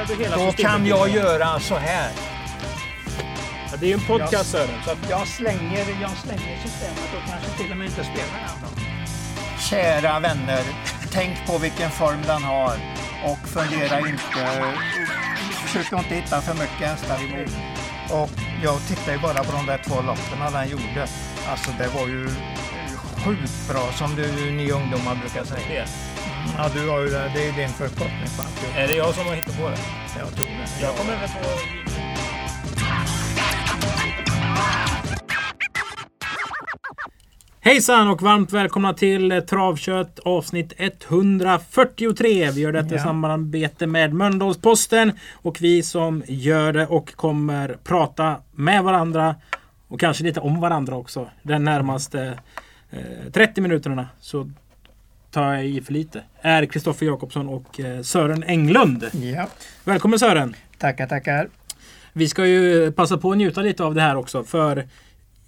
ändrar du hela Då systemet. kan jag göra så här. Ja, det är ju en podcast Sören. Så att, Jag slänger, jag slänger systemet och kanske till och med inte spelar den då. Kära vänner, tänk på vilken form den har och fundera inte, försök inte hitta för mycket hästar emot. Och jag tittar ju bara på de där två loppen den gjorde. Alltså det var ju sjukt bra som du, ni ungdomar brukar säga. Det. Ja, du har ju det. Det är din förkortning på alltihop. Är det jag som har hittat på det? Jag tror det. Jag kommer väl på... Hejsan och varmt välkomna till Travkött avsnitt 143. Vi gör detta i Ja. samarbete med Mölndalsposten och vi som gör det och kommer prata med varandra och kanske lite om varandra också den närmaste eh, 30 minuterna. Så tar jag i för lite. Är Kristoffer Jakobsson och eh, Sören Englund. Ja, Välkommen Sören! tackar, tackar. Vi ska ju passa på att njuta lite av det här också. För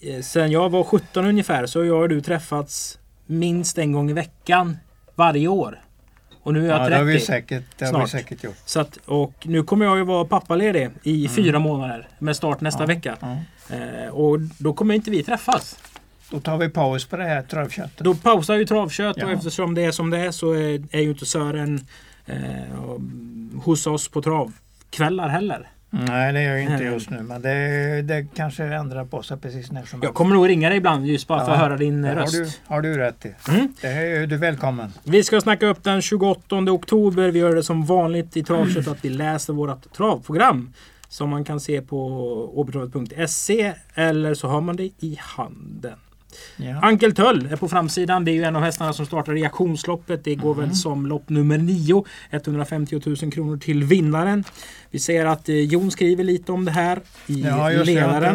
eh, sen jag var 17 ungefär så jag och du träffats minst en gång i veckan varje år. Och nu är jag Ja, 30. det har vi säkert, det har vi snart. säkert gjort. Så att, och nu kommer jag ju vara pappaledig i fyra månader med start nästa Mm. Vecka. ja. Eh, och då kommer inte vi träffas. Då tar vi paus på det här travköttet. Då pausar ju travkött och Ja. eftersom det är som det är så är, är ju inte Sören eh, och- hos oss på travkvällar heller. Nej, det gör jag inte Nej. just nu. Men det, det kanske ändrar på sig precis när som Jag kommer nog ringa dig ibland just bara för att Ja, höra din har röst. du, har du rätt i. Mm. Det är du välkommen. Vi ska snacka upp den 28 oktober. Vi gör det som vanligt i Travkött att vi läser vårt travprogram. Som man kan se på åbytravet.se eller så har man det i handen. Ja. Ankel Töll är på framsidan. Det är ju en av hästarna som startar i auktionsloppet. Det går Mm. väl som lopp nummer 9. 150 000 kronor till vinnaren. Vi ser att eh, Jon skriver lite om det här i Ja, just det. Jag har inte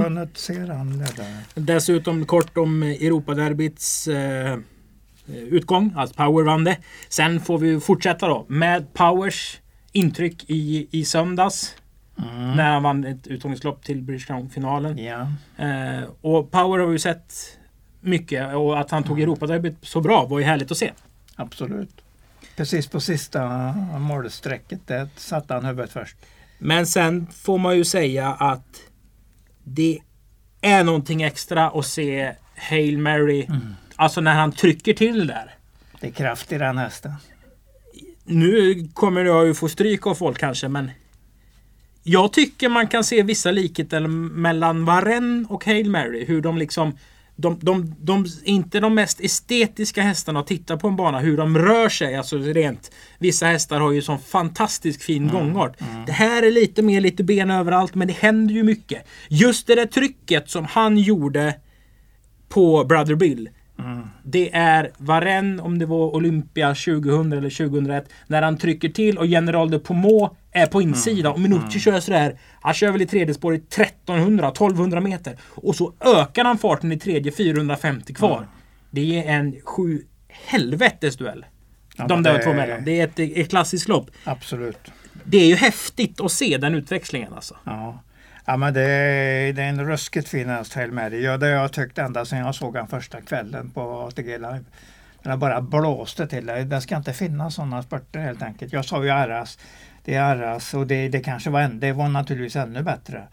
ledaren. ledaren. Dessutom kort om Europaderbyts eh, utgång, alltså Power vann det. Sen får vi fortsätta då med Powers intryck i, i söndags. Mm. När han vann ett uttagningslopp till British Crown-finalen. Ja. Eh, och Power har vi sett mycket och att han tog Europaderbyt så bra var ju härligt att se. Absolut. Precis på sista målsträcket där satte han huvudet först. Men sen får man ju säga att det är någonting extra att se Hail Mary. Mm. Alltså när han trycker till där. Det är kraft i den hästen. Nu kommer jag ju få stryk av folk kanske men jag tycker man kan se vissa likheter mellan Varenne och Hail Mary. Hur de liksom de, de, de inte de mest estetiska hästarna att titta på en bana. Hur de rör sig. Alltså rent. Vissa hästar har ju sån fantastiskt fin gångart. Det här är lite mer lite ben överallt men det händer ju mycket. Just det där trycket som han gjorde på Brother Bill. Det är Varenne om det var Olympia 2000 eller 2001. När han trycker till och General de Pommeau är på insida och Minucci kör sådär. Han kör väl i tredje spår i 1300, 1200 meter. Och så ökar han farten i tredje 450 kvar. Det är en sju helvetes duell. Ja, De där det- två emellan. Det är ett, ett klassiskt lopp. Absolut. Det är ju häftigt att se den utväxlingen alltså. Ja. Ja men det är, det är en ruskigt fin Hail Mary. Ja, det har jag tyckt ända sedan jag såg den första kvällen på ATG Live. Den har bara blåste till det. Ska inte finnas sådana spurter helt enkelt. Jag sa ju Arras. Det är Arras och det, det kanske var, än, det var naturligtvis ännu bättre.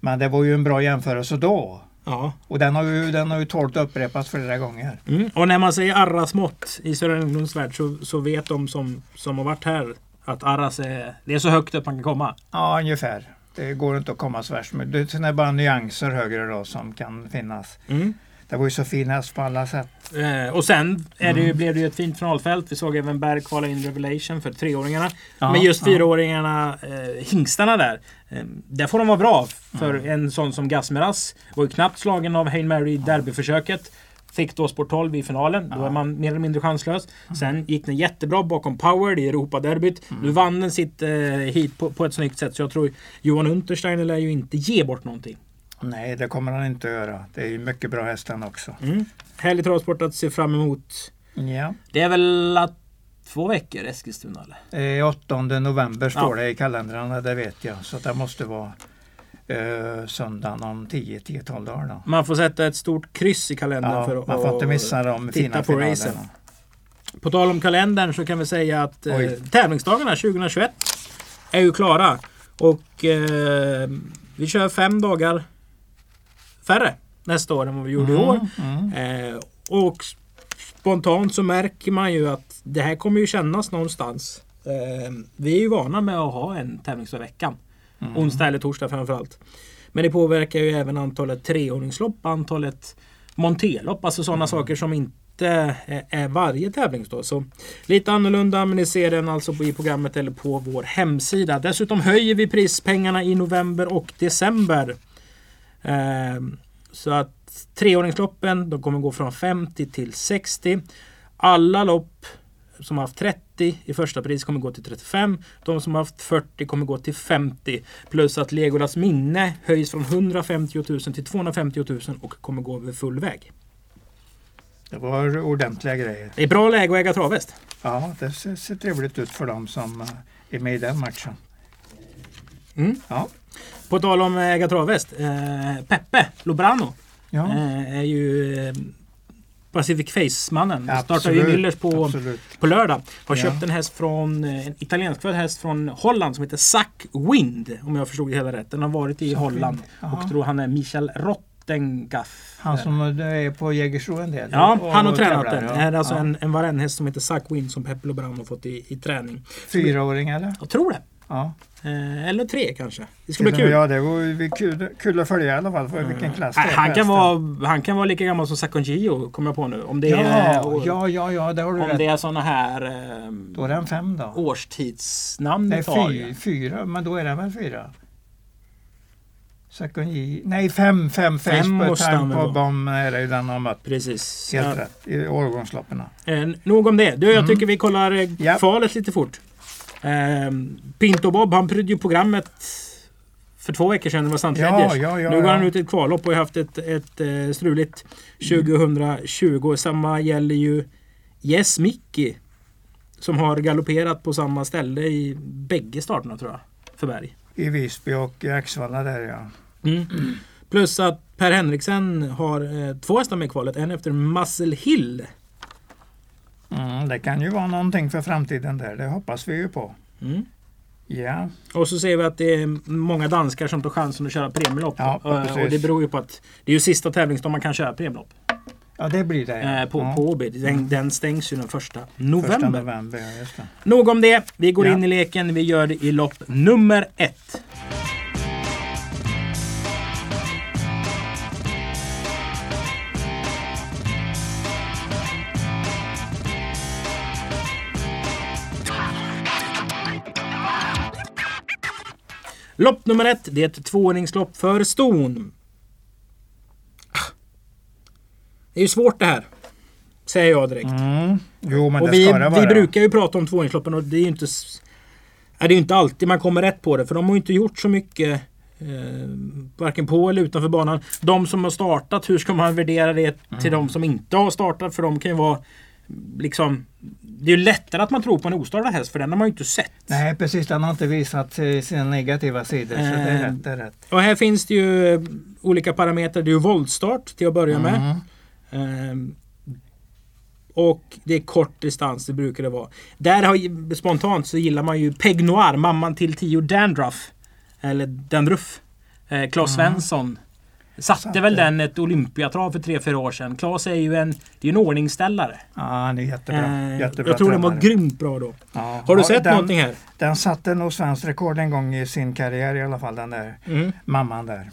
Men det var ju en bra jämförelse då. Ja. Och den har ju, den har ju tålt upprepas flera gånger. Mm. Och när man säger Arras mått i Sören Englunds värld så, så vet de som, som har varit här att Arras är, det är så högt upp man kan komma. Ja, ungefär. Det går inte att komma så värst med. Det är bara nyanser högre då som kan finnas. Mm. Det var ju så fin häst på alla sätt. Eh, och sen det ju, Mm. blev det ju ett fint finalfält. Vi såg även Berg kvala in Revelation för treåringarna. Ja, Men just ja. fyraåringarna, eh, hingstarna där. Eh, där får de vara bra. För Mm. en sån som Gasmeras var ju knappt slagen av Hail Mary i derbyförsöket. Fick då sport 12 i finalen. Då är man mer eller mindre chanslös. Sen gick den jättebra bakom Power i Europaderbyt. Nu vann den sitt eh, hit på, på ett snyggt sätt. Så jag tror Johan Untersteiner lär ju inte ge bort någonting. Nej, det kommer han inte att göra. Det är ju mycket bra hästar också. Mm. Härlig travsport att se fram emot. Ja. Det är väl att två veckor Eskilstuna eller? Eh, 8 november står Ja. det i kalendrarna, det vet jag. Så det måste vara eh, söndagen om 10-12 dagar. Då. Man får sätta ett stort kryss i kalendern Ja, för att man får inte missa de titta fina på finalerna. racen. På tal om kalendern så kan vi säga att eh, tävlingsdagarna 2021 är ju klara. Och eh, vi kör fem dagar färre nästa år än vad vi gjorde i Mm, år. mm. Eh, och spontant så märker man ju att det här kommer ju kännas någonstans. Eh, vi är ju vana med att ha en tävlingsdag i veckan. Mm. Onsdag eller torsdag framförallt. Men det påverkar ju även antalet treordningslopp, antalet monterlopp, alltså sådana saker som inte är, varje tävlingsdag. Så lite annorlunda men ni ser den alltså i programmet eller på vår hemsida. Dessutom höjer vi prispengarna i november och december. Ehm, så att treordningsloppen de kommer gå från 50 till 60. Alla lopp som har haft 30 i första pris kommer gå till 35. De som har haft 40 kommer gå till 50. Plus att Legolas minne höjs från 150 000 till 250 000 och kommer gå över full väg. Det var ordentliga grejer. Det är bra läge att äga travhäst. Ja, det ser, ser trevligt ut för dem som eh, är med i den matchen. Mm. Ja. På tal om äga travhäst. Eh, Peppe Lobrano Ja, eh, är ju eh, Pacific Face-mannen. Startar ju Müllers på, absolut. på lördag. Har Ja. köpt en häst från eh, en italienskfödd häst från Holland som heter Zack Wind. Om jag förstod det hela rätt. Den har varit i Zack Holland. Och tror han är Michael Rottengaff. Han som är på Jägersro en del. Ja, och- han har och tränat den. Det är alltså Ja. en, en varennhäst som heter Zack Wind som Peppe Lobrano har fått i, i träning. Fyraåring eller? Jag tror det. Ja. Eh, eller tre kanske. Det Till bli kul. Ja, det vore kul, kul att följa i alla fall. För vilken klass det är han, kan vara, han kan vara lika gammal som Sakonjio, kommer jag på nu. Om det är, Ja, och- ja, ja, ja, det har du om rätt. det är såna här eh, Då är den fem då. årstidsnamn Nej, i tar. fy, fyra, men då är den väl fyra? Sakonji, nej fem, fem, Fem på bomb är det ju den har mött. Precis. Helt Ja. rätt, i årgångsloppen. Eh, nog om det. Du, jag Mm. tycker vi kollar Ja. kvalet lite fort. Eh, Pinto Bob, han prydde ju programmet för två veckor sedan. Det var Sant Ja, ja, ja, nu går han ut i ett kvallopp och har haft ett, ett eh, struligt 2020. Samma gäller ju Yes Mickey. Som har galopperat på samma ställe i bägge starterna tror jag. För Berg. I Visby och i Axvalla där ja. Mm. Plus att Per Henriksen har eh, två hästar med i kvalet. En efter Muscle Hill. Mm, det kan ju vara någonting för framtiden där, det hoppas vi ju på. Mm. Ja, Och så ser vi att det är många danskar som tar chansen att köra premielopp. Ja, Eh, och det beror ju på att det är ju sista tävlingsdagen man kan köra premielopp. ja det blir det. Ja. Eh, på, ja. på Åby. Den, den stängs ju den första Första november. november, just det. Nog om det. Vi går Ja. in i leken. Vi gör det i lopp nummer ett. Lopp nummer ett. Det är ett tvåordningslopp för ston. Det är ju svårt det här. Säger jag direkt. Mm. Jo, men Och det vi, ska det vara. vi brukar ju prata om tvåhjulsloppen och det är ju inte... är det är ju inte alltid man kommer rätt på det för de har ju inte gjort så mycket eh, varken på eller utanför banan. De som har startat, hur ska man värdera det till de som inte har startat? För de kan ju vara liksom... Det är ju lättare att man tror på en ostartad häst för den har man ju inte sett. Nej, precis. Den har inte visat eh, sina negativa sidor. Så det är Eh, rätt. Det är rätt. Och här finns det ju eh, olika parametrar. Det är ju voltstart till att börja med. Mm. Ehm, och det är kort distans, det brukar det vara. Där har, spontant så gillar man ju Peg Noir, mamman till Tio Dandruff. Eller Dandruff. Eh, Claes Mm. Svensson. Satte Satte. väl den ett Olympiatrav för tre fyra år sedan. Claes är ju en, det är en ordningställare. Ja, han är jättebra. Eh, jättebra jag tror den var grymt bra då. Ja. Har du Ja, sett den, någonting här? Den satte nog svenskt rekord en gång i sin karriär i alla fall, den där Mm. mamman där.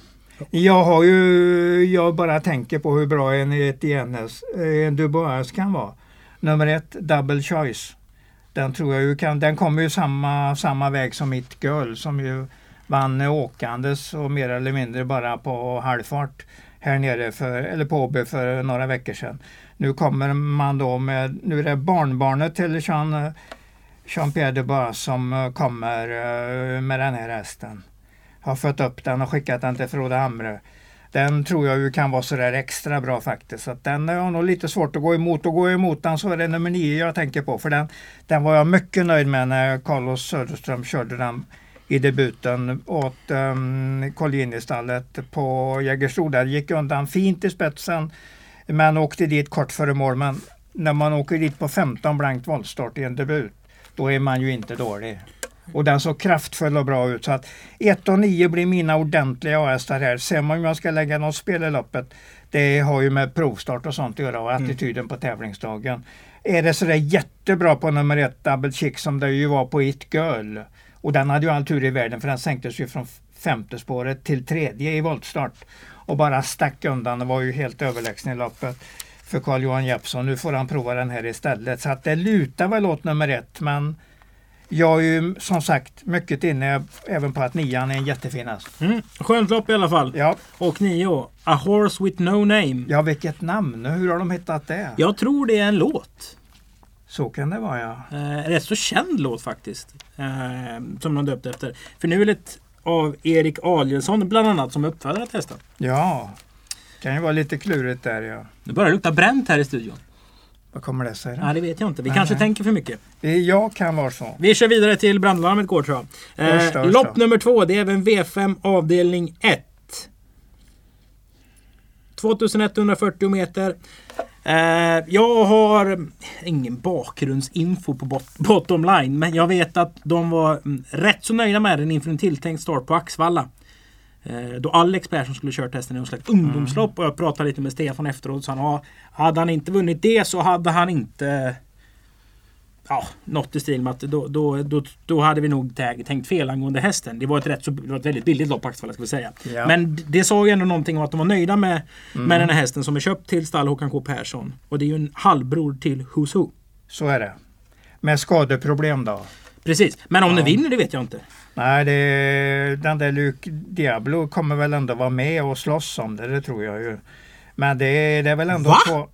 Jag har ju, jag bara tänker på hur bra en Etiennes, eh, en Dubois kan vara. Nummer ett, double choice. Den tror jag ju kan, den kommer ju samma, samma väg som Mitt Girl som ju vann åkandes och mer eller mindre bara på halvfart här nere för, eller på Åby för några veckor sedan. Nu kommer man då med, nu är det barnbarnet till Jean, Jean-Pierre Dubois som eh, kommer eh, med den här hästen. Har fött upp den och skickat den till Frode Hamre. Den tror jag ju kan vara sådär extra bra faktiskt. Så att den har nog lite svårt att gå emot. Och jag emot den så är det nummer nio jag tänker på. För den, den var jag mycket nöjd med när Carlos Söderström körde den i debuten åt um, Colgjini-stallet på Jägersro. Där gick undan fint i spetsen men åkte dit kort före mål. Men när man åker dit på 15 blankt voltstart i en debut då är man ju inte dålig. Och den såg kraftfull och bra ut. Så att 1 och 9 blir mina ordentliga A-hästar här. Sen om jag ska lägga något spel i loppet, det har ju med provstart och sånt att göra och attityden på tävlingsdagen. Är det sådär jättebra på nummer ett, Double Chick, som det ju var på It Girl. Och den hade ju all tur i världen för den sänktes ju från femte spåret till tredje i voltstart. Och bara stack undan och var ju helt överlägsen i loppet för Carl-Johan Jeppsson. Nu får han prova den här istället. Så att det lutar väl åt nummer ett men jag är ju som sagt mycket inne även på att nian är en jättefin häst. Mm. Skönt lopp i alla fall. Ja. Och nio. A Horse With No Name. ja, vilket namn! Hur har de hittat det? Jag tror det är en låt. Så kan det vara ja. Eh, rätt så känd låt faktiskt. Eh, som de döpte efter. För nu är det ett av Erik Adielsson bland annat som uppfödare till hästen. Ja, kan ju vara lite klurigt där ja. Nu börjar det lukta bränt här i studion. Vad kommer det sig? då? Nej, det vet jag inte. Vi Nej, kanske nej. tänker för mycket. Det- Jag kan vara så. Vi kör vidare till brandlarmet går tror jag. Eh, Första, första. lopp nummer två, det är även V5 avdelning 1. 2140 meter. Eh, jag har ingen bakgrundsinfo på bot bottom line, men jag vet att de var mm, rätt så nöjda med den inför en tilltänkt start på Axvalla. Eh, då Alex Persson skulle kört hästen i något slags ungdomslopp och jag pratade lite med Stefan efteråt. Så han, ja, hade han inte vunnit det så hade han inte Ja, något i stil med att då, då, då, då hade vi nog tänkt fel angående hästen. Det var ett, rätt så, det var ett väldigt billigt lopp på Axevalla ska vi säga. Ja. Men det sa ju ändå någonting om att de var nöjda med, med den här hästen som är köpt till stall Håkan K Persson. Och det är ju en halvbror till Who's Who. Så är det. Med skadeproblem då? Precis, men om Ja. den vinner det vet jag inte. Nej, det, den där Luke Diablo kommer väl ändå vara med och slåss om det, det tror jag ju. Men det, det är väl ändå Va?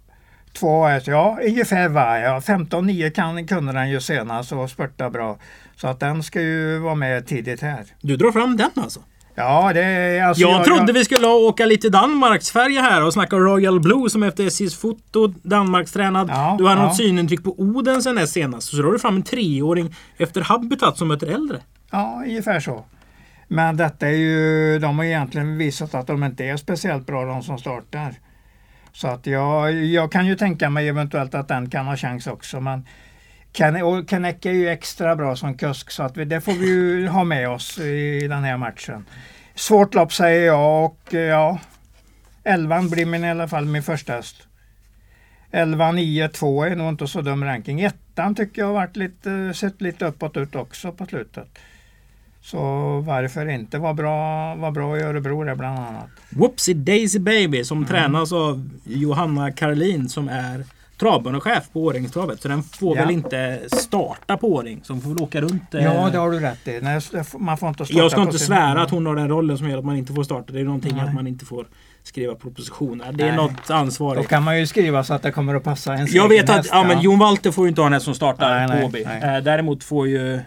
Två... Två, ja ungefär va. Ja, 15-9 kan, kunde den ju senast och spurta bra. Så att den ska ju vara med tidigt här. Du drar fram den alltså? Ja, det alltså... Jag trodde vi skulle åka lite Danmarksfärja här och snacka Royal Blue som efter SJs foto Danmarkstränad. Ja, du har ja. något synintryck på Oden sen näst senast. Så drar du fram en treåring efter Habitat som möter äldre. Ja, ungefär så. Men detta är ju, de har egentligen visat att de inte är speciellt bra de som startar. Så att jag, jag kan ju tänka mig eventuellt att den kan ha chans också. Men Ken, och Kenek är ju extra bra som kusk så att vi, det får vi ju ha med oss i den här matchen. Svårt lopp säger jag och eh, ja, 11 blir min, i alla fall min första häst. 11, 9, 2 är nog inte så dum ranking. Ettan tycker jag har varit lite, sett lite uppåt ut också på slutet. Så varför inte vara bra, var bra i Örebro där bland annat. Whoopsie Daisy Baby som Mm. tränas av Johanna Karlin som är travbanechef på Åringstravet. Så den får Ja. väl inte starta på Åring. Så hon får väl åka runt. eh, Ja, det har du rätt i. Nej, det man får inte starta jag ska inte sin- svära att hon har den rollen som gör att man inte får starta. Det är någonting Nej. att man inte får skriva propositioner. Det är Nej. något ansvar. Då kan man ju skriva så att det kommer att passa ens Jag vet att häst, ja, men Jon Walter får ju inte ha en häst som startar Nej, på Åby. Eh, Däremot får ju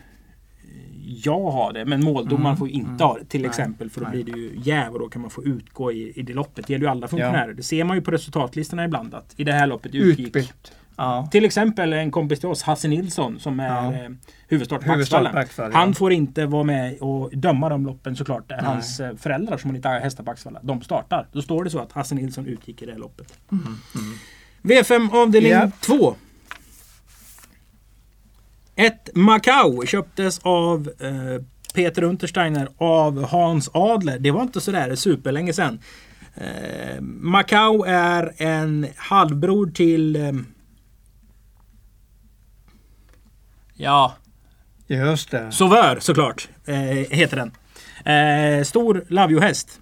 jag ha det. Men måldomaren Mm, får inte mm. ha det till Nej, exempel. För då nej. blir det ju jäv och då kan man få utgå i, i det loppet. Det gäller ju alla funktionärer. Det ser man ju på resultatlistorna ibland att i det här loppet utgick Utbytt. Ja. till exempel en kompis till oss, Hasse Nilsson, som är Ja. eh, huvudstart på ja. Han får inte vara med och döma de loppen såklart. Där Nej. hans eh, föräldrar som inte har hästar på Axevalla, de startar. Då står det så att Hasse Nilsson utgick i det loppet. V5 avdelning Ja. 2. Ett Macau köptes av eh, Peter Untersteiner av Hans Adler. Det var inte sådär superlänge sedan. Eh, Macau är en halvbror till... Eh, ja, Just det. Sauveur såklart. Eh, heter den. Eh, stor Love You-häst.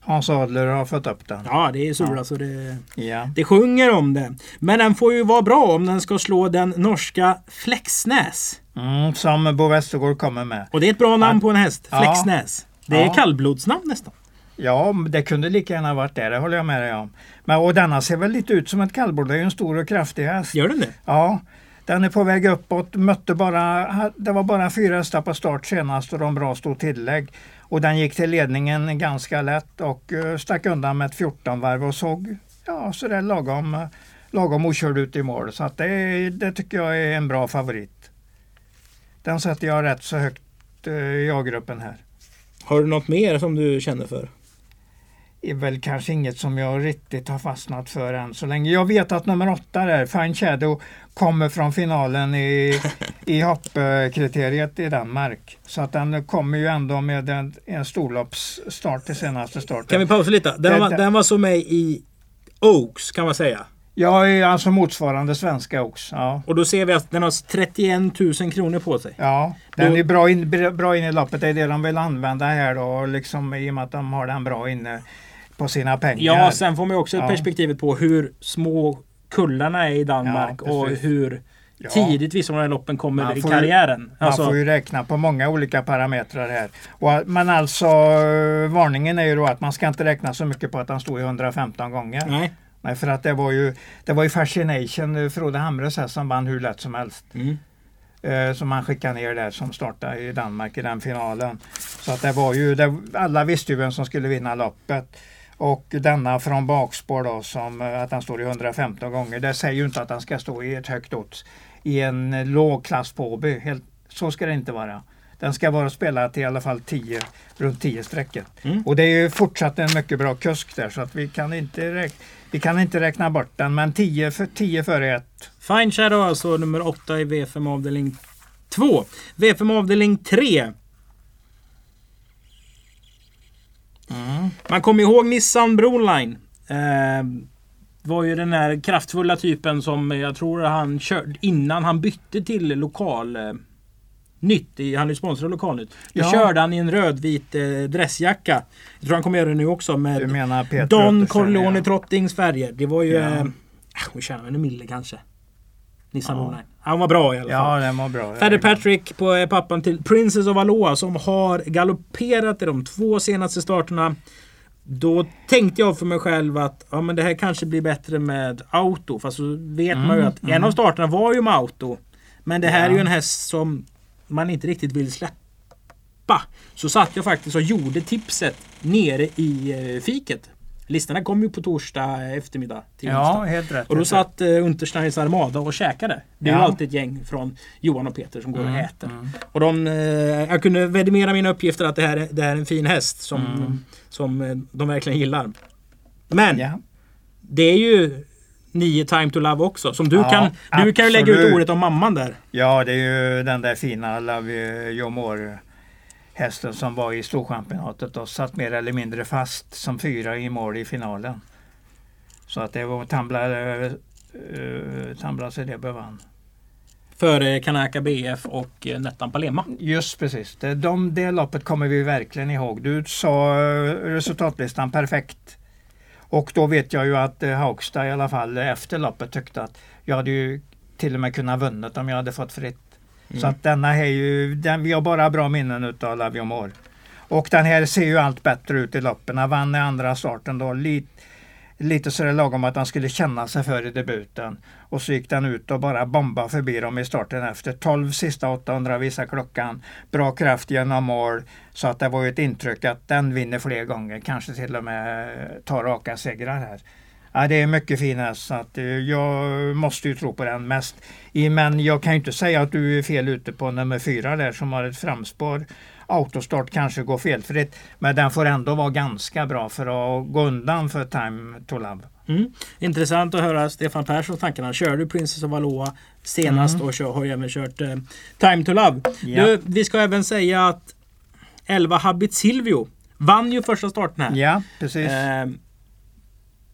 Hans Adler har fått upp den. Ja, det är sur Ja. alltså. Det, Ja. det sjunger om det. Men den får ju vara bra om den ska slå den norska Flexnäs. Mm, som Bo Westergård kommer med. Och det är ett bra namn Ja. på en häst. Ja. Flexnäs. Det är Ja. kallblodsnamn nästan. Ja, det kunde lika gärna varit det. Det håller jag med dig om. Men, och denna ser väl lite ut som ett kallblod. Det är ju en stor och kraftig häst. Gör den det? Ja, den är på väg uppåt. Mötte bara, det var bara fyra hästar på start senast och de bra stod tillägg. Och den gick till ledningen ganska lätt och eh, stack undan med ett 14 varv och såg ja, sådär lagom, eh, lagom okörd ut i mål. Så att det, det tycker jag är en bra favorit. Den sätter jag rätt så högt eh, i A-gruppen här. Har du något mer som du känner för? Är väl kanske inget som jag riktigt har fastnat för än så länge. Jag vet att nummer åtta där, Fine Shadow, kommer från finalen i, i hoppkriteriet i Danmark. Så att den kommer ju ändå med en, en storloppsstart i senaste starten. Kan vi pausa lite? Den, Det- var, den var så med i Oaks kan man säga. Ja, alltså motsvarande svenska också. Ja. Och då ser vi att den har 31 000 kronor på sig. Ja, den Då- är bra in, bra in i loppet. Det är det de vill använda här då, liksom, i och med att de har den bra inne på sina pengar. Ja, sen får man också Ja. perspektivet på hur små kullarna är i Danmark Ja, och hur Ja. tidigt vissa av de här loppen kommer Man i får ju- karriären. Man Alltså, får ju räkna på många olika parametrar här. Och, men alltså varningen är ju då att man ska inte räkna så mycket på att han stod i 115 gånger. nej. Nej, för att det var ju, det var ju Fascination, eh, Frode Hamres häst som vann hur lätt som helst. Mm. Eh, som han skickade ner där som startade i Danmark i den finalen. Så att det var ju, det, alla visste ju vem som skulle vinna loppet. Och denna från bakspår då som eh, att han står i 115 gånger. Det säger ju inte att han ska stå i ett högt odds i en eh, låg klass på Åby. Helt, så ska det inte vara. Den ska vara spelad till i alla fall 10, runt 10 strecket. Mm. Och det är ju fortsatt en mycket bra kusk där så att vi kan inte, räk- vi kan inte räkna bort den. Men 10, för, 10 före 1. Fine Shadow alltså nummer 8 i V5 avdelning 2. V5 avdelning 3. Man kommer ihåg Nissan Broline. Eh, var ju den här kraftfulla typen som jag tror han körde innan han bytte till lokal eh, nytt. I, han är ju sponsrad av Lokalnytt. Då Ja. körde han i en rödvit eh, dressjacka. Jag tror han kommer göra det nu också Du med Don Corleone. Trottings färger. Det var ju... Ja. Eh, hon tjänade väl en mille kanske. Nissan Ja. Broline. Han var bra i alla fall. Ja, den var bra. Fadder Patrick på eh, pappan till Princess of Aloha som har galopperat i de två senaste starterna. Då tänkte jag för mig själv att ja, men det här kanske blir bättre med auto. Fast så vet man ju att en av starterna var ju med auto. Men det här är ju en häst som man inte riktigt vill släppa. Så satt jag faktiskt och gjorde tipset nere i eh, fiket. Listorna kom ju på torsdag eftermiddag. Till Ja, onsdag. helt rätt. Och då satt uh, Untersteins Armada och käkade. Det är ju Ja. alltid ett gäng från Johan och Peter som går och Mm, äter. Och de, eh, jag kunde vidimera mina uppgifter att det här, är- det här är en fin häst som, Mm. som eh, de verkligen gillar. Men Ja. det är ju nio time to love också. Som du Ja, kan Du kan ju lägga ut ordet om mamman där. ja, det är ju den där fina Love Your More hästen som var i Storchampionatet och satt mer eller mindre fast som fyra i mål i finalen. Så att det var Tambla, uh, Tambla Cedebe vann. Före Kanaka BF och eh, Nettan Palema. Just precis. Det, de, det loppet kommer vi verkligen ihåg. Du sa eh, resultatlistan perfekt. Och då vet jag ju att eh, Haugstad i alla fall efter loppet tyckte att jag hade ju till och med kunnat vunnit om jag hade fått fritt. Så att denna är ju, den, vi har bara bra minnen utav Laviomor. Och den här ser ju allt bättre ut i loppen. Han vann i andra starten då. Lite, lite sådär lagom att han skulle känna sig för i debuten. Och så gick den ut och bara bombade förbi dem i starten efter. 12 sista 800 visar klockan. Bra kraft genom mål. Så att det var ju ett intryck att den vinner fler gånger. Kanske till och med tar raka segrar här. Ja, det är mycket fin häst, så att eh, jag måste ju tro på den mest. Men jag kan ju inte säga att du är fel ute på nummer fyra där som har ett framspår. Autostart kanske går felfritt, men den får ändå vara ganska bra för att gå undan för Time to Love. Mm. Intressant att höra Stefan Perssons tankar. Han körde Princess of Aloha senast och kör, har även kört eh, Time to Love. Ja. Du, vi ska även säga att 11 Habit Silvio vann ju första starten här. Ja, precis. Eh,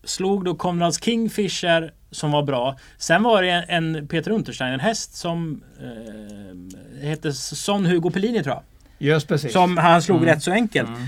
slog då Conrads Kingfisher som var bra. Sen var det en, Peter Unterstein, en häst som eh, hette Son Hugo Pellini tror jag. Just precis. Som han slog Mm. rätt så enkelt. Mm.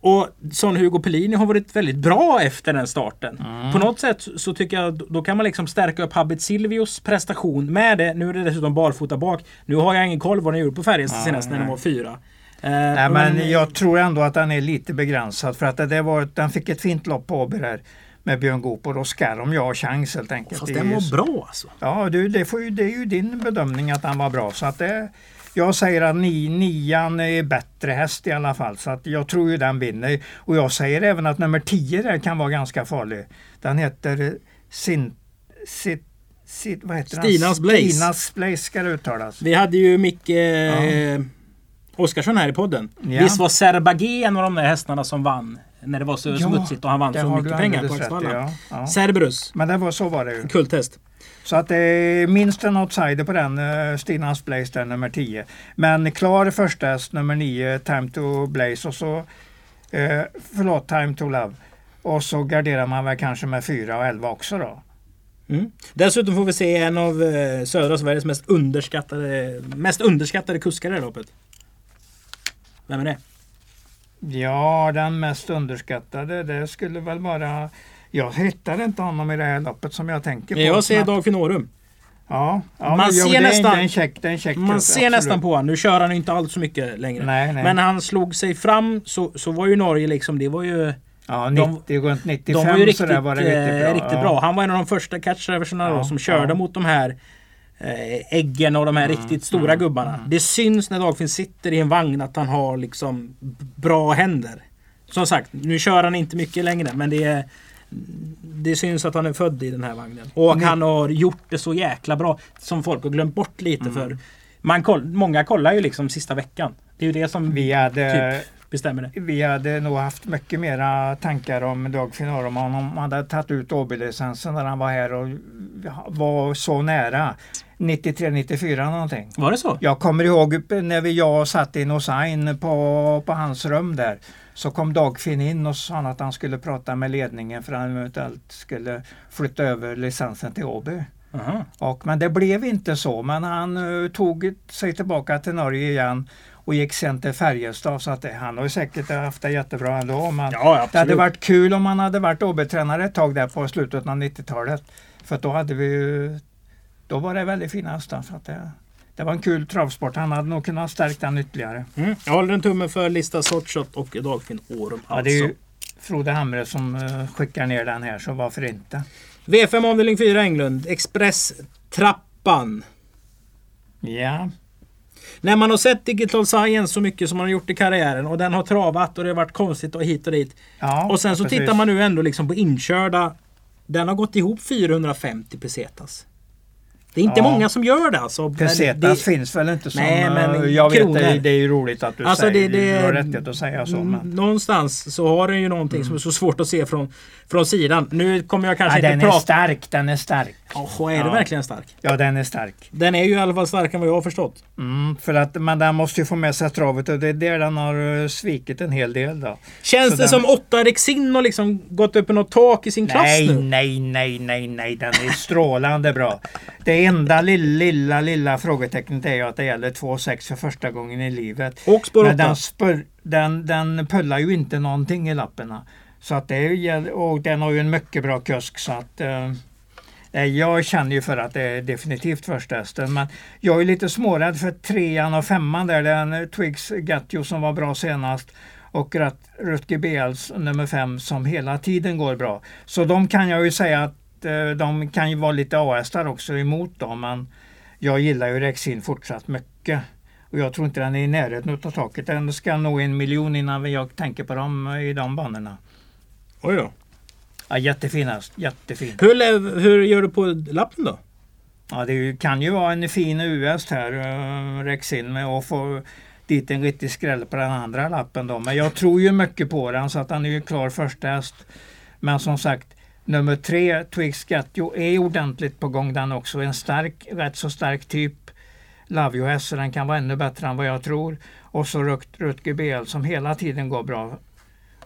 Och Son Hugo Pellini har varit väldigt bra efter den starten. Mm. På något sätt så tycker jag då kan man liksom stärka upp Habit Silvios prestation med det. Nu är det dessutom barfota bak. Nu har jag ingen koll vad den gjorde på Färjestad senast när den var fyra. Eh, Nej, men jag tror ändå att den är lite begränsad för att det, det var, den fick ett fint lopp på Åby där med Björn Goop och då ska de ju ha chans helt enkelt. Fast den var bra alltså. Ja, du, det, får ju, det är ju din bedömning att han var bra. Så att det, jag säger att ni, nian är bättre häst i alla fall. Så att jag tror ju den vinner. Och jag säger även att nummer 10 där kan vara ganska farlig. Den heter Sin... Sit, sit, vad heter den? Stinas Blaze. Stinas Blaze ska det uttalas. Vi hade ju Micke eh, Oskarsson här i podden. Ja. Visst var Serbagé en av de där hästarna som vann? När det var så smutsigt och han vann så mycket pengar på Axevalla. ja. Ja. Cerberus. Men det var, så var det ju. Kulthäst. Så att det är minst en outsider på den, uh, Stinas Blaze, den nummer 10. Men klar första häst, nummer 9, Time to Blaze och så, eh, förlåt, Time to Love. Och så garderar man väl kanske med 4 och 11 också då. Mm. Dessutom får vi se en av eh, södra Sveriges mest underskattade, mest underskattade kuskar i loppet. Vem är det? Ja, den mest underskattade, det skulle väl vara... Jag hittar inte honom i det här loppet som jag tänker på. Jag ser. Dag Finorum. Ja, ja Man jo, ser nästan- en check, en check Man ser absolut. nästan på honom. Nu kör han inte alls så mycket längre. Nej, nej. Men han slog sig fram så, så var ju Norge liksom, det var ju... ja, de- 90, runt 95 De var ju riktigt, var det riktigt bra. eh, riktigt ja. bra. Han var en av de första catchdriversarna då Ja, som körde mot de här äggen och de här riktigt stora gubbarna. Det syns när Dagfinn sitter i en vagn att han har liksom bra händer. Som sagt, nu kör han inte mycket längre men det är det syns att han är född i den här vagnen. Och Nej. han har gjort det så jäkla bra. Som folk har glömt bort lite för. Man koll, många kollar ju liksom sista veckan. Det är ju det som Vi hade, typ bestämmer det. vi hade nog haft mycket mera tankar om Dag Finor om han hade tagit ut OB-licensen när han var här och var så nära. 93-94 någonting. Var det så? Jag kommer ihåg när vi, jag satt i Nosain på, på hans rum där. Så kom Dagfinn in och sa att han skulle prata med ledningen för att han eventuellt skulle flytta över licensen till Åby. Aha. Och, men det blev inte så. Men han eh, tog sig tillbaka till Norge igen och gick sen till Färjestad. Så att det, han har ju säkert haft det jättebra ändå. Men Ja, det hade varit kul om han hade varit OB-tränare ett tag där på slutet av 90-talet. För då hade vi ju, Då var det väldigt fina hästar. Så att det, det var en kul travsport. Han hade nog kunnat stärka den ytterligare. Mm. Jag håller en tumme för Lista Sortshot och Dagfinn Årum. Ja, Alltså. det är ju Frode Hamre som eh, skickar ner den här, så varför inte? V5 avdelning 4 Englund. Express-trappan. Ja, När man har sett Digital Science så mycket som man har gjort i karriären och den har travat och det har varit konstigt och hit och dit. ja Och sen så precis. tittar man nu ändå liksom på inkörda. Den har gått ihop 450 pesetas. Det är inte Ja. många som gör det alltså. Pesetas Det- finns väl inte som... Nej, men eh, jag vet, det, det är ju roligt att du Alltså, säger det- det- Du har rättighet att säga så. Mm, Men... Någonstans så har den ju någonting som är så svårt att se från, från sidan. Nu kommer jag kanske Ja, den inte är prata... stark, den är stark. Åh, är det Ja. verkligen stark? Ja, den är stark. Den är ju i alla fall starkare än vad jag har förstått. Mm, för att, men den måste ju få med sig travet och det är där den har eh, svikit en hel del. Då. Känns Så det den- som åtta Rexin har liksom gått upp i något tak i sin klass Nej, nu? nej, nej, nej, nej, den är strålande bra. Det enda lilla, lilla, lilla frågetecknet är ju att det gäller 2,6 för första gången i livet. Och spår Men den, spör, den, den pullar ju inte någonting i lapparna. Så att det är, och den har ju en mycket bra kusk så att eh, eh, jag känner ju för att det är definitivt första hästen. Men jag är lite smårädd för trean och femman där. Den eh, Twigs Gatjo som var bra senast och Rutger Beals nummer fem som hela tiden går bra. Så de kan jag ju säga att de kan ju vara lite A-hästar också emot dem. Men jag gillar ju Rexin fortsatt mycket. Och jag tror inte den är i närheten av taket. Den ska nå en miljon innan jag tänker på dem eh, i de banorna. Oj då. Ja, jättefin häst, jättefin. Hur, hur gör du på lappen då? Ja, det kan ju vara en fin U-häst här, uh, Rexin, med att få dit en riktig skräll på den andra lappen då. Men jag tror ju mycket på den så att han är ju klar första häst. Men som sagt, nummer tre, Twigs Gatjo, är ordentligt på gång den också. En stark, rätt så stark typ Lavio-häst, så den kan vara ännu bättre än vad jag tror. Och så Rut- Rutger BL som hela tiden går bra.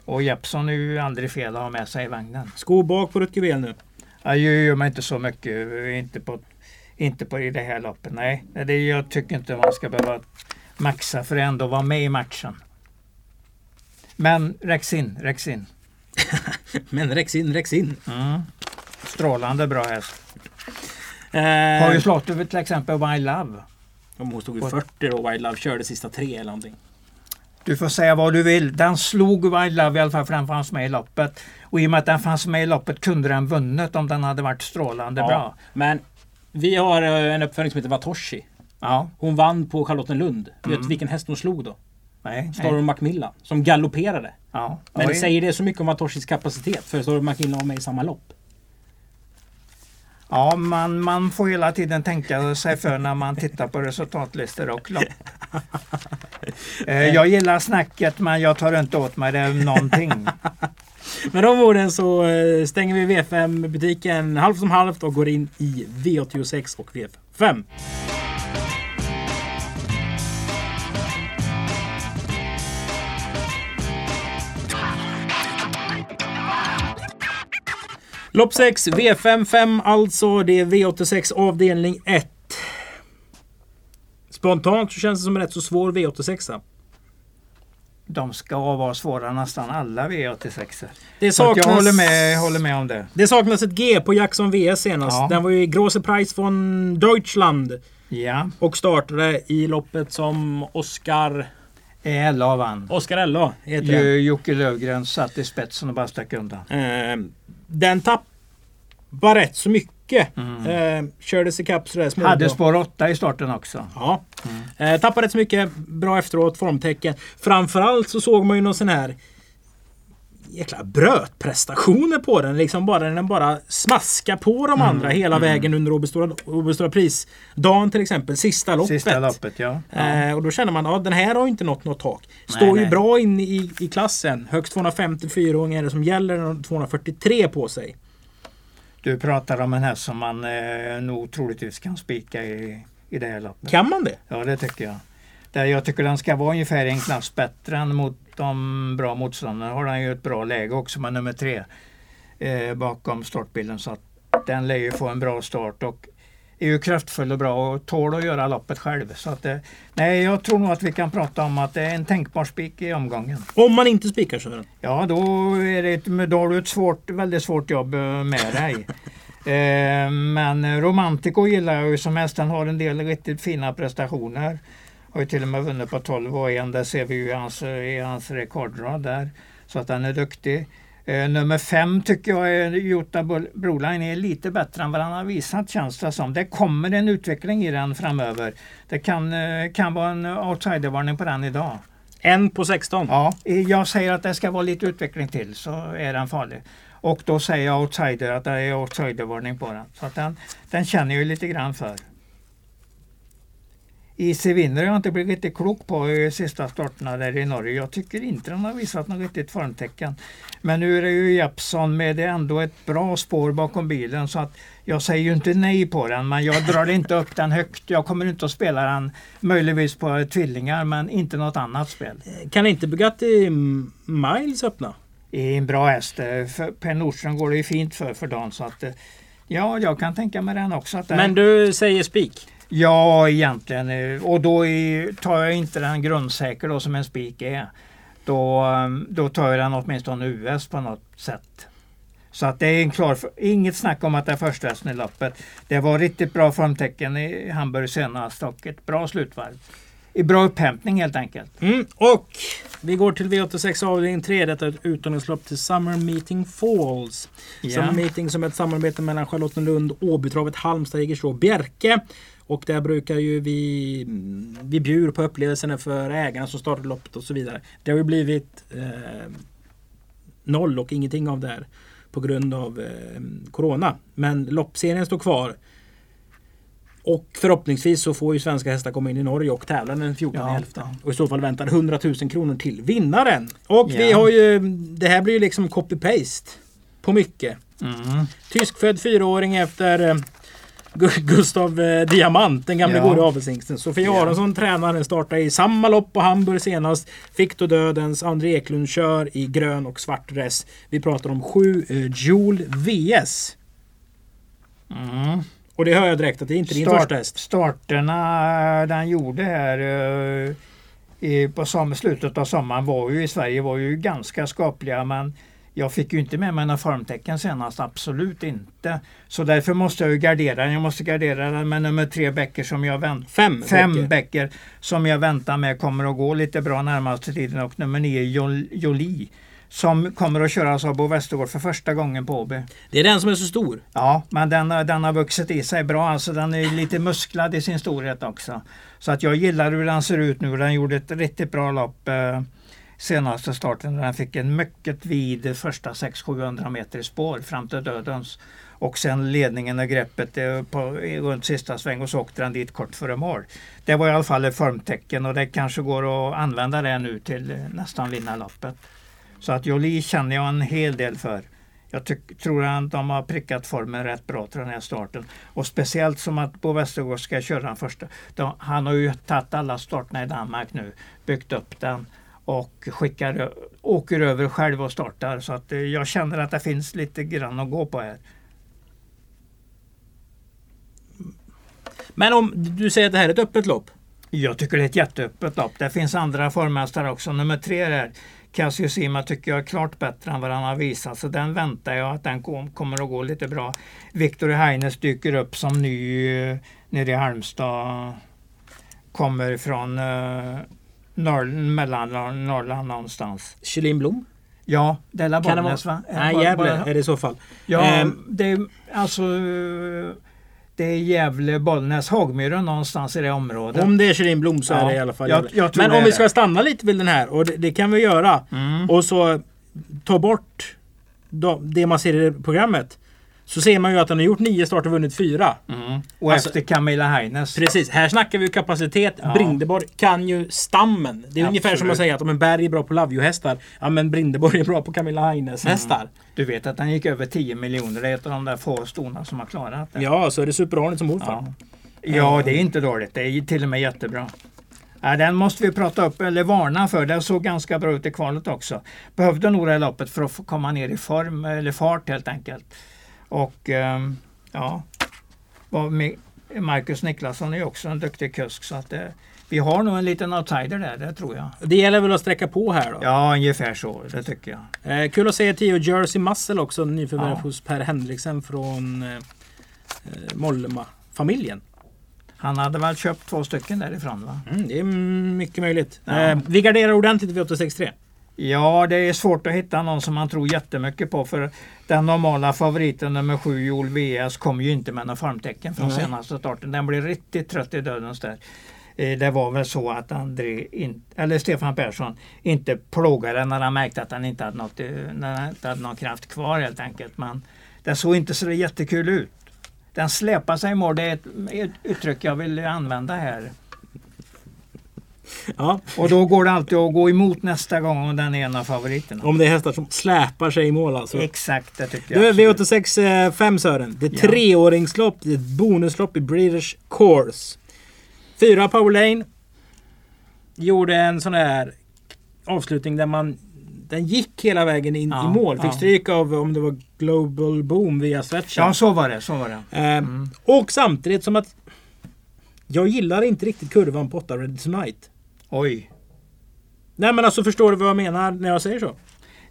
Och Jeppson är ju aldrig fel att ha med sig i vagnen. Sko bak på Rutger Vel nu. Jag gör mig inte så mycket, inte på, inte på i det här loppet. Nej, det, jag tycker inte man ska behöva maxa för att ändå vara med i matchen. Men Rexin, Rexin. Men Rexin, Rexin. Mm. Strålande bra häst. Eh, Har ju slått över till exempel Wild Love. om hon stod i 40 då Wild Love körde sista tre eller någonting. Du får säga vad du vill. Den slog Wild Love i alla fall för den fanns med i loppet. Och i och med att den fanns med i loppet kunde den vunnit om den hade varit strålande bra. Men vi har eh, en uppföljning som heter Vatoshi. Ja, Hon vann på Charlottenlund. Vet Mm. du vilken häst hon slog då? Nej. Storm Macmillan. Som galopperade. Ja. Men Oj. säger det så mycket om Vatoshis kapacitet? För Storm Macmillan var med i samma lopp. Ja, man, man får hela tiden tänka sig för när man tittar på resultatlistor och lopp. Eh, jag gillar snacket men jag tar inte åt mig det någonting. Med de orden så eh, stänger vi V5-butiken halvt som halvt och går in i V86 och V5. Lopp 6, V5 5 alltså. Det är V86 avdelning 1. Spontant så känns det som en rätt så svår V86. De ska vara svåra nästan alla V86. Det saknas, jag håller med, håller med om det. det saknas ett G på Jackson VS senast. Ja. Den var ju Große Preis från Deutschland. Ja, Och startade i loppet som Oscar... Ella vann. Oscar Ella heter. Jocke Lövgren satt i spetsen och bara stack undan. Eh, den tappade rätt så mycket. Mm. Eh, kördes ikapp sådär små. Hade spår 8 i starten också. Ja. Eh, tappade rätt så mycket. Bra efteråt. Formtecken. Framförallt så såg man ju någon sån här jäkla brötprestationer på den. Liksom bara den bara smaskar på de andra hela vägen under Åbestora Åbestora prisdagen till exempel. Sista loppet. Sista loppet ja. ja. Eh, och då känner man att den här har inte nått något tak. Nej, Står ju nej. bra in i, i klassen. Högst 254 åringar är det som gäller. Den har 243 på sig. Du pratar om en häst som man eh, nog troligtvis kan spika i, i det här loppet. Kan man det? Ja, det tycker jag. Där jag tycker den ska vara ungefär en klass bättre än mot de bra motståndarna. Har den ju ett bra läge också med nummer tre eh, bakom startbilen. Så att den lär ju få en bra start och är ju kraftfull och bra och tål att göra loppet själv. Så att, eh, nej, jag tror nog att vi kan prata om att det är en tänkbar spik i omgången. Om man inte spikar Sören. Ja, då, är det ett, då har du ett svårt, väldigt svårt jobb eh, med dig. Eh, men Romantico gillar jag ju som helst. Den har en del riktigt fina prestationer. Har ju till och med vunnit på 12 och en. Det ser vi ju i hans, i hans rekordrad där. Så att den är duktig. Eh, nummer fem tycker jag är Jota Broline är lite bättre än vad han har visat känns det som. Det kommer en utveckling i den framöver. Det kan, eh, kan vara en outsidervarning på den idag. En på 16. Ja, jag säger att det ska vara lite utveckling till så är den farlig. Och då säger jag outsider att det är outsidervarning på den. Så att den, den känner jag lite grann för. IC vinner har jag inte blivit riktigt klok på i sista starterna där i Norge. Jag tycker inte den har visat något riktigt formtecken. Men nu är det ju Jeppsson med det ändå ett bra spår bakom bilen så att jag säger ju inte nej på den men jag drar inte upp den högt. Jag kommer inte att spela den möjligtvis på tvillingar men inte något annat spel. Kan inte Bugatti Miles öppna? är en bra häst. Per Nordström går det ju fint för för dagen. Så att, eh, ja, jag kan tänka mig den också. Det- Men du säger spik? Ja, egentligen. Och då är, tar jag inte den grundsäker då som en spik är. Då, eh, då tar jag den åtminstone US på något sätt. Så att det är en klar, inget snack om att det är första hästen i loppet. Det var riktigt bra formtecken i Hamburg senast och ett bra slutvarv. I bra upphämtning helt enkelt. Mm. Och vi går till V86 avdelning 3. Detta är ett uttagningslopp till Summer Meeting Falls. Ja. Summer Meeting som är ett samarbete mellan Charlottenlund, Åbytravet, Halmstad, Jägersro, Bjerke. Och där brukar ju vi, mm, vi bjuder på upplevelserna för ägarna som startar loppet och så vidare. Det har ju blivit eh, noll och ingenting av det här på grund av eh, Corona. Men loppserien står kvar. Och förhoppningsvis så får ju svenska hästar komma in i Norge och tävla den 14 Ja, elfte. Och i så fall väntar 100 000 kronor till vinnaren. Och vi Ja. har ju... Det här blir ju liksom copy-paste. På mycket. Mm. Tyskfödd fyraåring efter eh, Gustav eh, Diamant, den gamla Ja. gode avelshingsten. Sofia Ja. Aronsson, tränaren, startade i samma lopp på Hamburg senast. Fick då dödens. André Eklund kör i grön och svart dress. Vi pratar om 7 eh, Joule VS. Mm. Och det hör jag direkt att det är inte din Start- första häst. Starterna den gjorde här eh, på som, slutet av sommaren var ju i Sverige var ju ganska skapliga men jag fick ju inte med mig några formtecken senast, absolut inte. Så därför måste jag ju gardera den. Jag måste gardera den med nummer tre Becker som jag väntar Fem. Fem Bäcker. Som jag väntar med kommer att gå lite bra närmaste tiden och nummer nio Jol- Jolie som kommer att köras av Bo Westergård för första gången på Åby. Det är den som är så stor. Ja, men den, den har vuxit i sig bra. Alltså den är lite musklad i sin storhet också. Så att jag gillar hur den ser ut nu. Den gjorde ett riktigt bra lopp eh, senaste starten. Den fick en mycket vid första 600-700 meter i spår fram till dödens. Och sen ledningen och greppet eh, på, runt sista sväng och så åkte den dit kort före mål. Det var i alla fall ett formtecken och det kanske går att använda det nu till eh, nästan vinna loppet. Så att Jolie känner jag en hel del för. Jag tyck, tror att de har prickat formen rätt bra till den här starten. Och speciellt som att Bo Westergård ska köra den första. De, han har ju tagit alla starterna i Danmark nu, byggt upp den och skickar, åker över själv och startar. Så att eh, jag känner att det finns lite grann att gå på här. Men om du säger att det här är ett öppet lopp? Jag tycker det är ett jätteöppet lopp. Det finns andra formmästare också. Nummer tre där, Sima tycker jag är klart bättre än vad han har visat. Så den väntar jag att den kom, kommer att gå lite bra. Victor Heines dyker upp som ny uh, nere i Halmstad. Kommer från uh, Norr, mellan Norrland någonstans. Kjellin Blom? Ja, det är Bollnäs va? Nej, Gävle är det i så fall. Ja, um, det är alltså det är Gävle, Bollnäs, Hagmyren någonstans i det området. Om det är Kjellin Blom så ja, är det i alla fall jag, jag Men om vi ska stanna lite vid den här och det, det kan vi göra. Mm. Och så ta bort det man ser i programmet så ser man ju att han har gjort nio starter och vunnit fyra. Mm. Och alltså, efter Camilla Heines. Precis, här snackar vi kapacitet. Ja. Brindeborg kan ju stammen. Det är Absolut. ungefär som att säga att om en Berg är bra på Lavio-hästar. Ja men Brindeborg är bra på Camilla Heines-hästar. Mm. Du vet att han gick över 10 miljoner. Det är ett av de där få stona som har klarat det. Ja, så är det Super som ordförande. Ja. ja, det är inte dåligt. Det är till och med jättebra. Ja, den måste vi prata upp eller varna för. Den såg ganska bra ut i kvalet också. Behövde nog det loppet för att få komma ner i form eller fart helt enkelt. Och ehm, ja, Marcus Niklasson är också en duktig kusk. Så att det, vi har nog en liten outsider där, det tror jag. Det gäller väl att sträcka på här då? Ja, ungefär så. Det tycker jag. Eh, kul att se Tio Jersey Muscle också, nyförvärv ja. hos Per Henriksen från eh, eh, Mollema-familjen. Han hade väl köpt två stycken därifrån va? Mm, det är mycket möjligt. Ja. Eh, vi garderar ordentligt vid 863. Ja, det är svårt att hitta någon som man tror jättemycket på för den normala favoriten nummer 7 Joel VS kom ju inte med några formtecken från mm. senaste starten. Den blev riktigt trött i dödens där. Eh, det var väl så att André in, eller Stefan Persson inte plågade när han märkte att han inte hade, något, eh, när han inte hade någon kraft kvar helt enkelt. Men det såg inte så jättekul ut. Den släpar sig i mål, det är ett, ett uttryck jag vill använda här. Ja. Och då går det alltid att gå emot nästa gång om den är en av favoriterna. Om det är hästar som släpar sig i mål alltså? Exakt, det tycker jag. Du, V86 5 Sören. Det är ja. treåringslopp. Det är ett bonuslopp i British Course. Fyra Power Lane. Gjorde en sån här avslutning där man den gick hela vägen in ja, i mål. Fick ja. stryk av om det var Global Boom via Svetcha. Ja, så var det. Så var det. Eh, mm. Och samtidigt som att jag gillar inte riktigt kurvan på 8 Ready Tonight. Oj. Nej men alltså förstår du vad jag menar när jag säger så?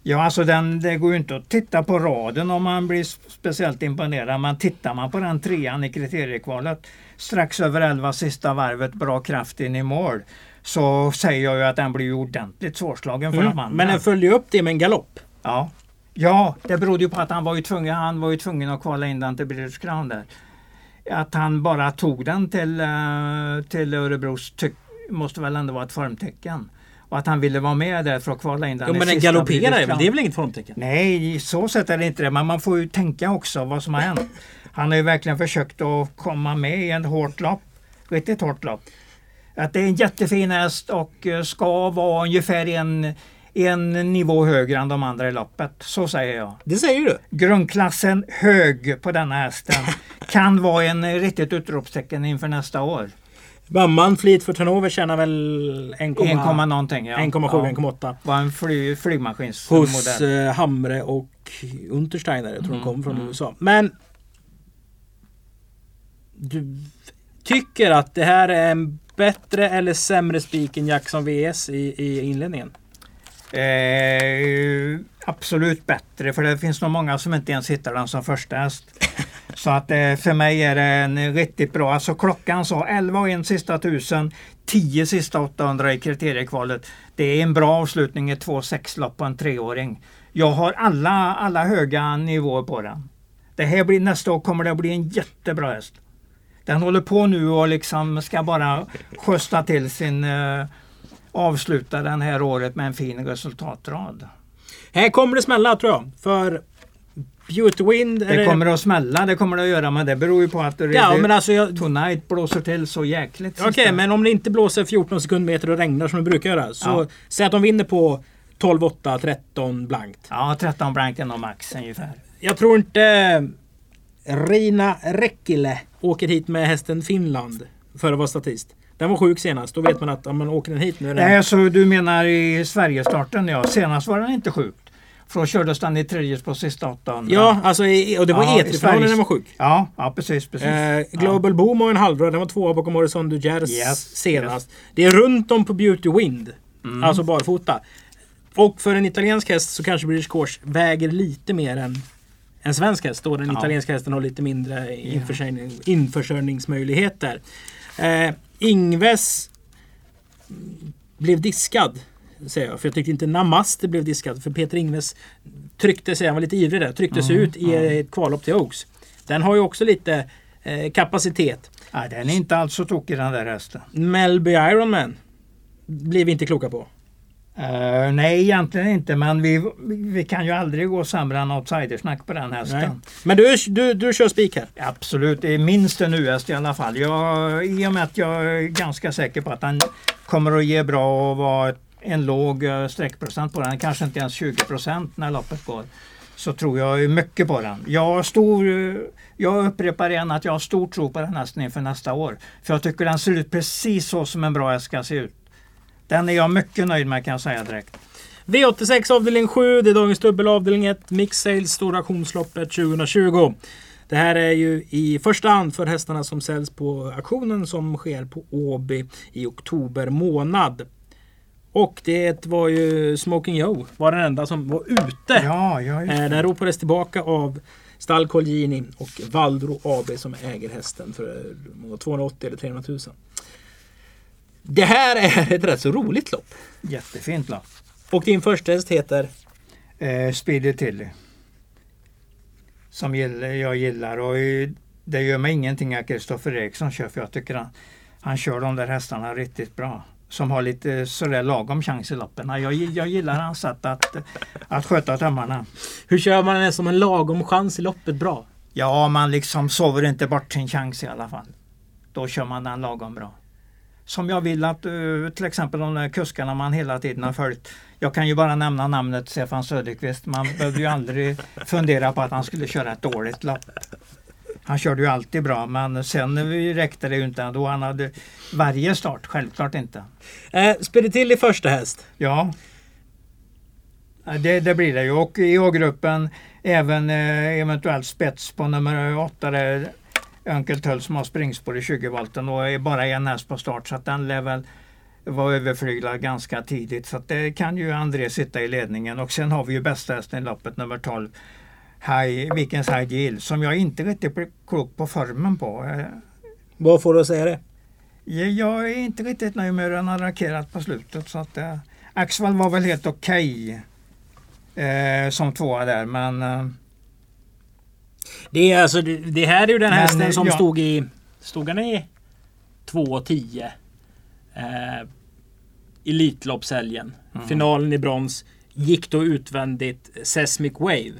Ja, alltså den, det går ju inte att titta på raden om man blir speciellt imponerad. Men tittar man på den trean i kriteriekvalet strax över 11 sista varvet, bra kraft in i mål. Så säger jag ju att den blir ordentligt svårslagen för mm. andra. Men den följde upp det med en galopp. Ja. Ja, det berodde ju på att han var ju tvungen, han var ju tvungen att kvala in den till British Crown där. Att han bara tog den till, uh, till Örebros tyck, måste väl ändå vara ett formtecken. Och att han ville vara med där för att kvala in den jo, Men den galopperar? Det är väl inget formtecken? Nej, så sätt är det inte det. Men man får ju tänka också vad som har hänt. Han har ju verkligen försökt att komma med i en hårt lopp. Riktigt hårt lopp. Att det är en jättefin häst och eh, ska vara ungefär en, en nivå högre än de andra i loppet. Så säger jag. Det säger du? Grundklassen hög på denna hästen kan vara en riktigt utropstecken inför nästa år. Mamman Fleet för Turnover tjänar väl 1,7 någonting. Ja. 1,7, 1,8. Var en fly, flygmaskinsmodell. Hos eh, Hamre och Untersteiner. Jag tror mm, de kommer från mm. USA. Men du tycker att det här är en bättre eller sämre spik än Jackson VS i, i inledningen? Eh, absolut bättre för det finns nog många som inte ens hittar den som första häst. Så att eh, för mig är det en riktigt bra. Alltså klockan sa 11 och en sista tusen, 10 sista 800 i kriteriekvalet. Det är en bra avslutning i två sexlopp på en treåring. Jag har alla, alla höga nivåer på den. Det här blir nästa år kommer det att bli en jättebra häst. Den håller på nu och liksom ska bara skjutsa till sin eh, avsluta den här året med en fin resultatrad. Här kommer det smälla tror jag. För Beauty Wind. Det kommer att smälla, det kommer det att göra, men det beror ju på att det, ja, men alltså jag... Tonight blåser till så jäkligt. Okej, okay, men om det inte blåser 14 sekundmeter och regnar som det brukar göra. Så ja. säg att de vinner på 12-8, 13 blankt. Ja, 13 blankt är nog max ungefär. Jag tror inte Reina Räckile åker hit med hästen Finland för att vara statist. Den var sjuk senast. Då vet man att om man åker den hit nu. Nej, den... så du menar i Sverigestarten? Ja, senast var den inte sjuk. För då kördes den i tredje på sista åttan. Ja, alltså och det var ja, E3-finalen den var sjuk. Ja, ja precis. precis. Eh, Global ja. Boom och en halvrad. Den var tvåa bakom Horizon Dugers yes, senast. Yes. Det är runt om på Beauty Wind. Mm. Alltså barfota. Och för en italiensk häst så kanske British Course väger lite mer än en svensk häst. Då den ja. italienska hästen har lite mindre införsörjning, införsörjningsmöjligheter. Eh, Ingves blev diskad. Säger jag, för jag tyckte inte Namaste blev diskad. För Peter Ingves tryckte sig, han var lite ivrig där, tryckte sig mm, ut i mm. ett kvallopp till Oaks. Den har ju också lite eh, kapacitet. Ja, den är inte alls så tokig den där hästen. Melby Ironman blir vi inte kloka på. Uh, nej, egentligen inte, men vi, vi kan ju aldrig gå sämre än outsidersnack på den hästen. Nej. Men du, du, du kör spik här? Absolut, det är minst en US i alla fall. Jag, I och med att jag är ganska säker på att han kommer att ge bra och vara en låg sträckprocent streckprocent på den, kanske inte ens 20 procent när loppet går. Så tror jag mycket på den. Jag, har stor, eh, jag upprepar igen att jag har stor tro på den hästen inför nästa år. För jag tycker den ser ut precis så som en bra häst ska se ut. Den är jag mycket nöjd med kan jag säga direkt. V86 avdelning 7, det är dagens dubbel avdelning 1, Mix Sales Stora Auktionsloppet 2020. Det här är ju i första hand för hästarna som säljs på auktionen som sker på Åby i oktober månad. Och det var ju Smoking Joe var den enda som var ute. Ja, ja, eh, den ropades tillbaka av Stall Colgjini och Valdro AB som äger hästen för 280 eller 300 000. Det här är ett rätt så roligt lopp. Jättefint lopp. Och din första häst heter? Eh, Speedy Tilly. Som jag gillar och det gör mig ingenting att Kristoffer Eriksson kör för jag tycker han, han kör de där hästarna riktigt bra. Som har lite sådär lagom chans i loppen. Jag, jag gillar hans sätt att, att sköta tömmarna. Hur kör man en som en lagom chans i loppet bra? Ja, man liksom sover inte bort sin chans i alla fall. Då kör man den lagom bra som jag vill att uh, till exempel de där kuskarna man hela tiden har följt. Jag kan ju bara nämna namnet Stefan Söderqvist. Man behövde ju aldrig fundera på att han skulle köra ett dåligt lopp. Han körde ju alltid bra men sen räckte det ju inte då han hade varje start, självklart inte. Eh, Speditilli första häst? Ja. Det, det, blir det ju och i A-gruppen även eh, eventuellt spets på nummer åtta där Önkeltull som har springspår i 20 volten och är bara en häst på start så att den lär väl vara överflyglad ganska tidigt. Så det kan ju André sitta i ledningen och sen har vi ju bästa hästen i loppet nummer 12 High, Vikens High Yield som jag inte riktigt blir klok på formen på. Eh, Vad får du att säga det? Jag är inte riktigt nöjd med hur den har rakerat på slutet. Så att, eh, Axvall var väl helt okej okay, eh, som tvåa där men eh, det, är alltså, det, här är ju den Men, hästen som ja. stod i... Stod han i 2.10? Eh, Elitloppshelgen. Mm. Finalen i brons. Gick då utvändigt Seismic Wave.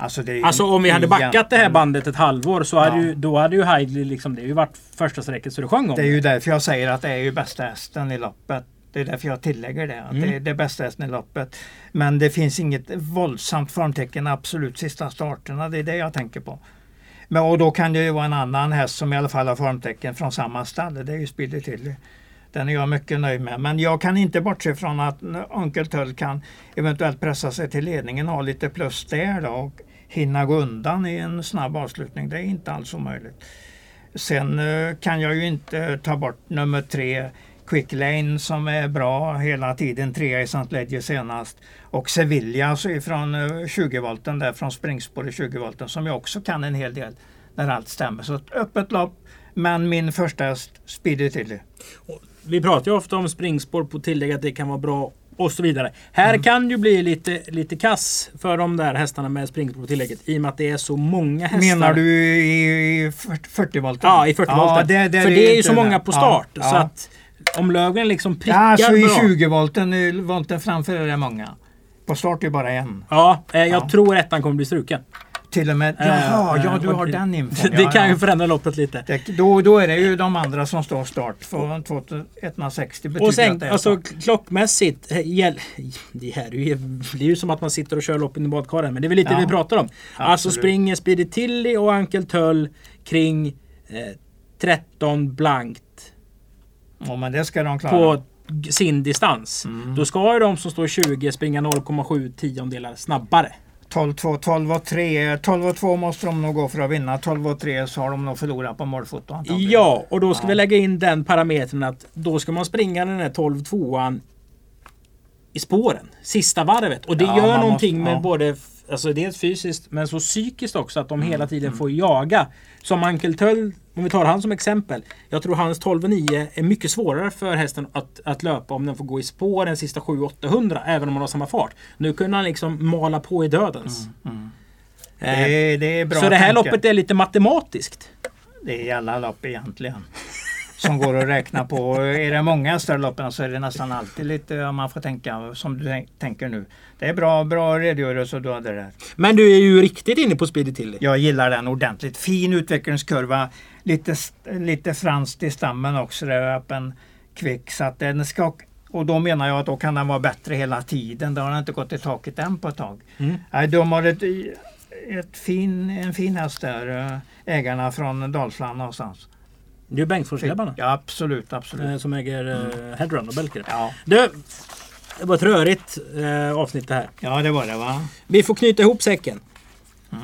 Alltså, alltså om vi hade backat det här bandet ett halvår så hade ja. ju, då hade ju Heidley liksom, det ju varit första sträcket så det sjöng om. Det är ju därför jag säger att det är ju bästa hästen i loppet. Det är därför jag tillägger det. Att mm. Det är det bästa hästen i loppet. Men det finns inget våldsamt formtecken absolut sista starterna. Det är det jag tänker på. Men, och då kan det ju vara en annan häst som i alla fall har formtecken från samma stall. Det är ju Speedy Tilly. Den är jag mycket nöjd med. Men jag kan inte bortse från att Onkel Tull kan eventuellt pressa sig till ledningen och ha lite plus där då, och hinna gå undan i en snabb avslutning. Det är inte alls omöjligt. Sen eh, kan jag ju inte ta bort nummer tre Quick Lane som är bra hela tiden, trea i St. Ledger senast. Och Sevilla alltså från 20-volten eh, där från springspår i 20-volten som jag också kan en hel del när allt stämmer. Så ett öppet lopp men min första häst Speedy Tilly. Vi pratar ju ofta om springspår på tillägg att det kan vara bra och så vidare. Här mm. kan ju bli lite, lite kass för de där hästarna med springspår på tillägget i och med att det är så många hästar. Menar du i 40 volten? Ja, i 40 volten. Ja, det, det för det är ju så många på start. Ja, så att om Löfgren liksom prickar ja, bra. i 20 volten, framför är det många. På start är bara en. Ja, eh, jag Ja. tror ettan kommer bli struken. Till och med. Jaha, ja eh, du har den infon. Det Ja, kan ju förändra loppet lite. Det, då, då är det ju de andra som står start. Från 160 betyder Och sen att det är alltså start. klockmässigt. eh, Gäll, det här är ju, det är ju som att man sitter och kör loppen i badkaren. Men det är väl lite Ja. vi pratar om. Alltså Absolut. springer Speedy Tilly och Uncle Tull kring eh, 13 blankt Ja, men det ska de klara. på sin distans. Mm. Då ska ju de som står 20 springa 0,7 tiondelar snabbare. 12-2, 12 och 3. 12 och 2 måste de nog gå för att vinna. 12 och 3 så har de nog förlorat på målfoto antagligen. Ja, och då ska Ja. vi lägga in den parametern att då ska man springa den här 12-2an i spåren. Sista varvet. Och det Ja, gör någonting måste- med ja. både Alltså dels fysiskt men så psykiskt också att de Mm, hela tiden får jaga. Som Uncle Tull, om vi tar han som exempel. Jag tror hans 12,9 är mycket svårare för hästen att, att löpa om den får gå i spår den sista 7-800 även om man har samma fart. Nu kunde han liksom mala på i dödens. Mm. Eh, Det, är, det är så det här tanke. loppet är lite matematiskt. Det är i alla lopp egentligen. Som går att räkna på. Är det många större loppen så är det nästan alltid lite om man får tänka som du tänk- tänker nu. Det är bra, bra redogörelse du hade där. Men du är ju riktigt inne på Speedy Tilly. Jag gillar den ordentligt. Fin utvecklingskurva. Lite, lite franskt i stammen också. Det är öppen kvick. Så att den ska, och då menar jag att då kan den vara bättre hela tiden. Det har den inte gått i taket än på ett tag. Mm. De har ett, ett fin, en fin häst där. eh, Ägarna från Dalsland någonstans. Det är ju Bengtsforsgrabbarna. Ja, absolut, absolut. eh, Som äger eh, Headrun och Belker. Ja. Du, det var ett rörigt eh, avsnitt det här. ja, det var det va? Vi får knyta ihop säcken.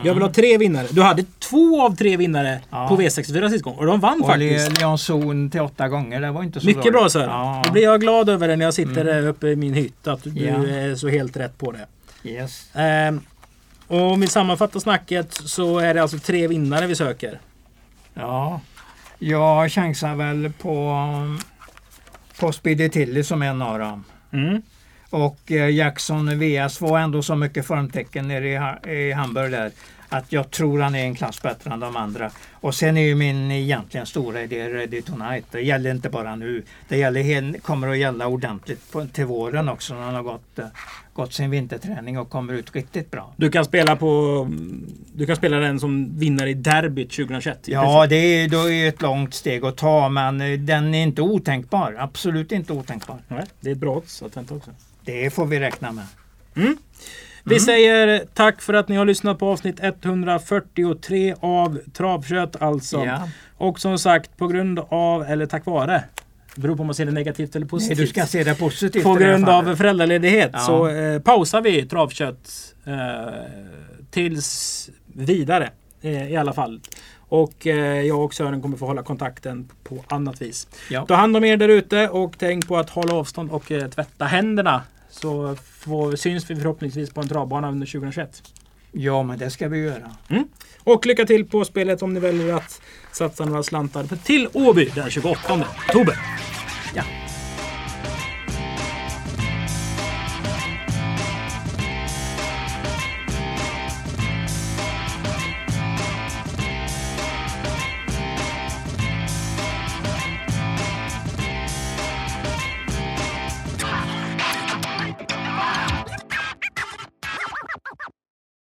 Jag vill ha tre vinnare. Du hade två av tre vinnare Ja. på V64 sist gång och de vann Och faktiskt. Le- Leon Zon till åtta gånger. Det var inte så Mycket dåligt. bra Sören. Ja. Då blir jag glad över det när jag sitter där uppe i min hytt. Att du Ja. är så helt rätt på det. Yes. Ehm, och om vi sammanfattar snacket så är det alltså tre vinnare vi söker. Ja, jag chansar väl på, på Speedy Tilly som en av dem. Mm. Och eh, Jackson VS var ändå så mycket formtecken nere i, i Hamburg där. Att jag tror han är en klass bättre än de andra. Och sen är ju min egentligen stora idé Ready Tonight. Det gäller inte bara nu. Det gäller, kommer att gälla ordentligt på, till våren också när han har gått, eh, gått sin vinterträning och kommer ut riktigt bra. Du kan spela på... Du kan spela den som vinnare i derbyt 2021. i Ja, det är, då är ett långt steg att ta men eh, den är inte otänkbar. Absolut inte otänkbar. Nej, det är ett bra odds att vänta också. Det får vi räkna med. Vi säger tack för att ni har lyssnat på avsnitt 143 av Travkött alltså. Ja. Och som sagt på grund av, eller tack vare, beror på om man ser det negativt eller Nej, positivt. du ska se det positivt. på grund av föräldraledighet Ja. så eh, pausar vi Travkött eh, tills vidare eh, i alla fall. Och eh, jag och Sören kommer få hålla kontakten på annat vis. Ja. Ta hand om er där ute och tänk på att hålla avstånd och eh, tvätta händerna. Så får, syns vi förhoppningsvis på en travbana under 2021. ja, men det ska vi göra. Och lycka till på spelet om ni väljer att satsa några slantar till Åby den 28 oktober. Ja.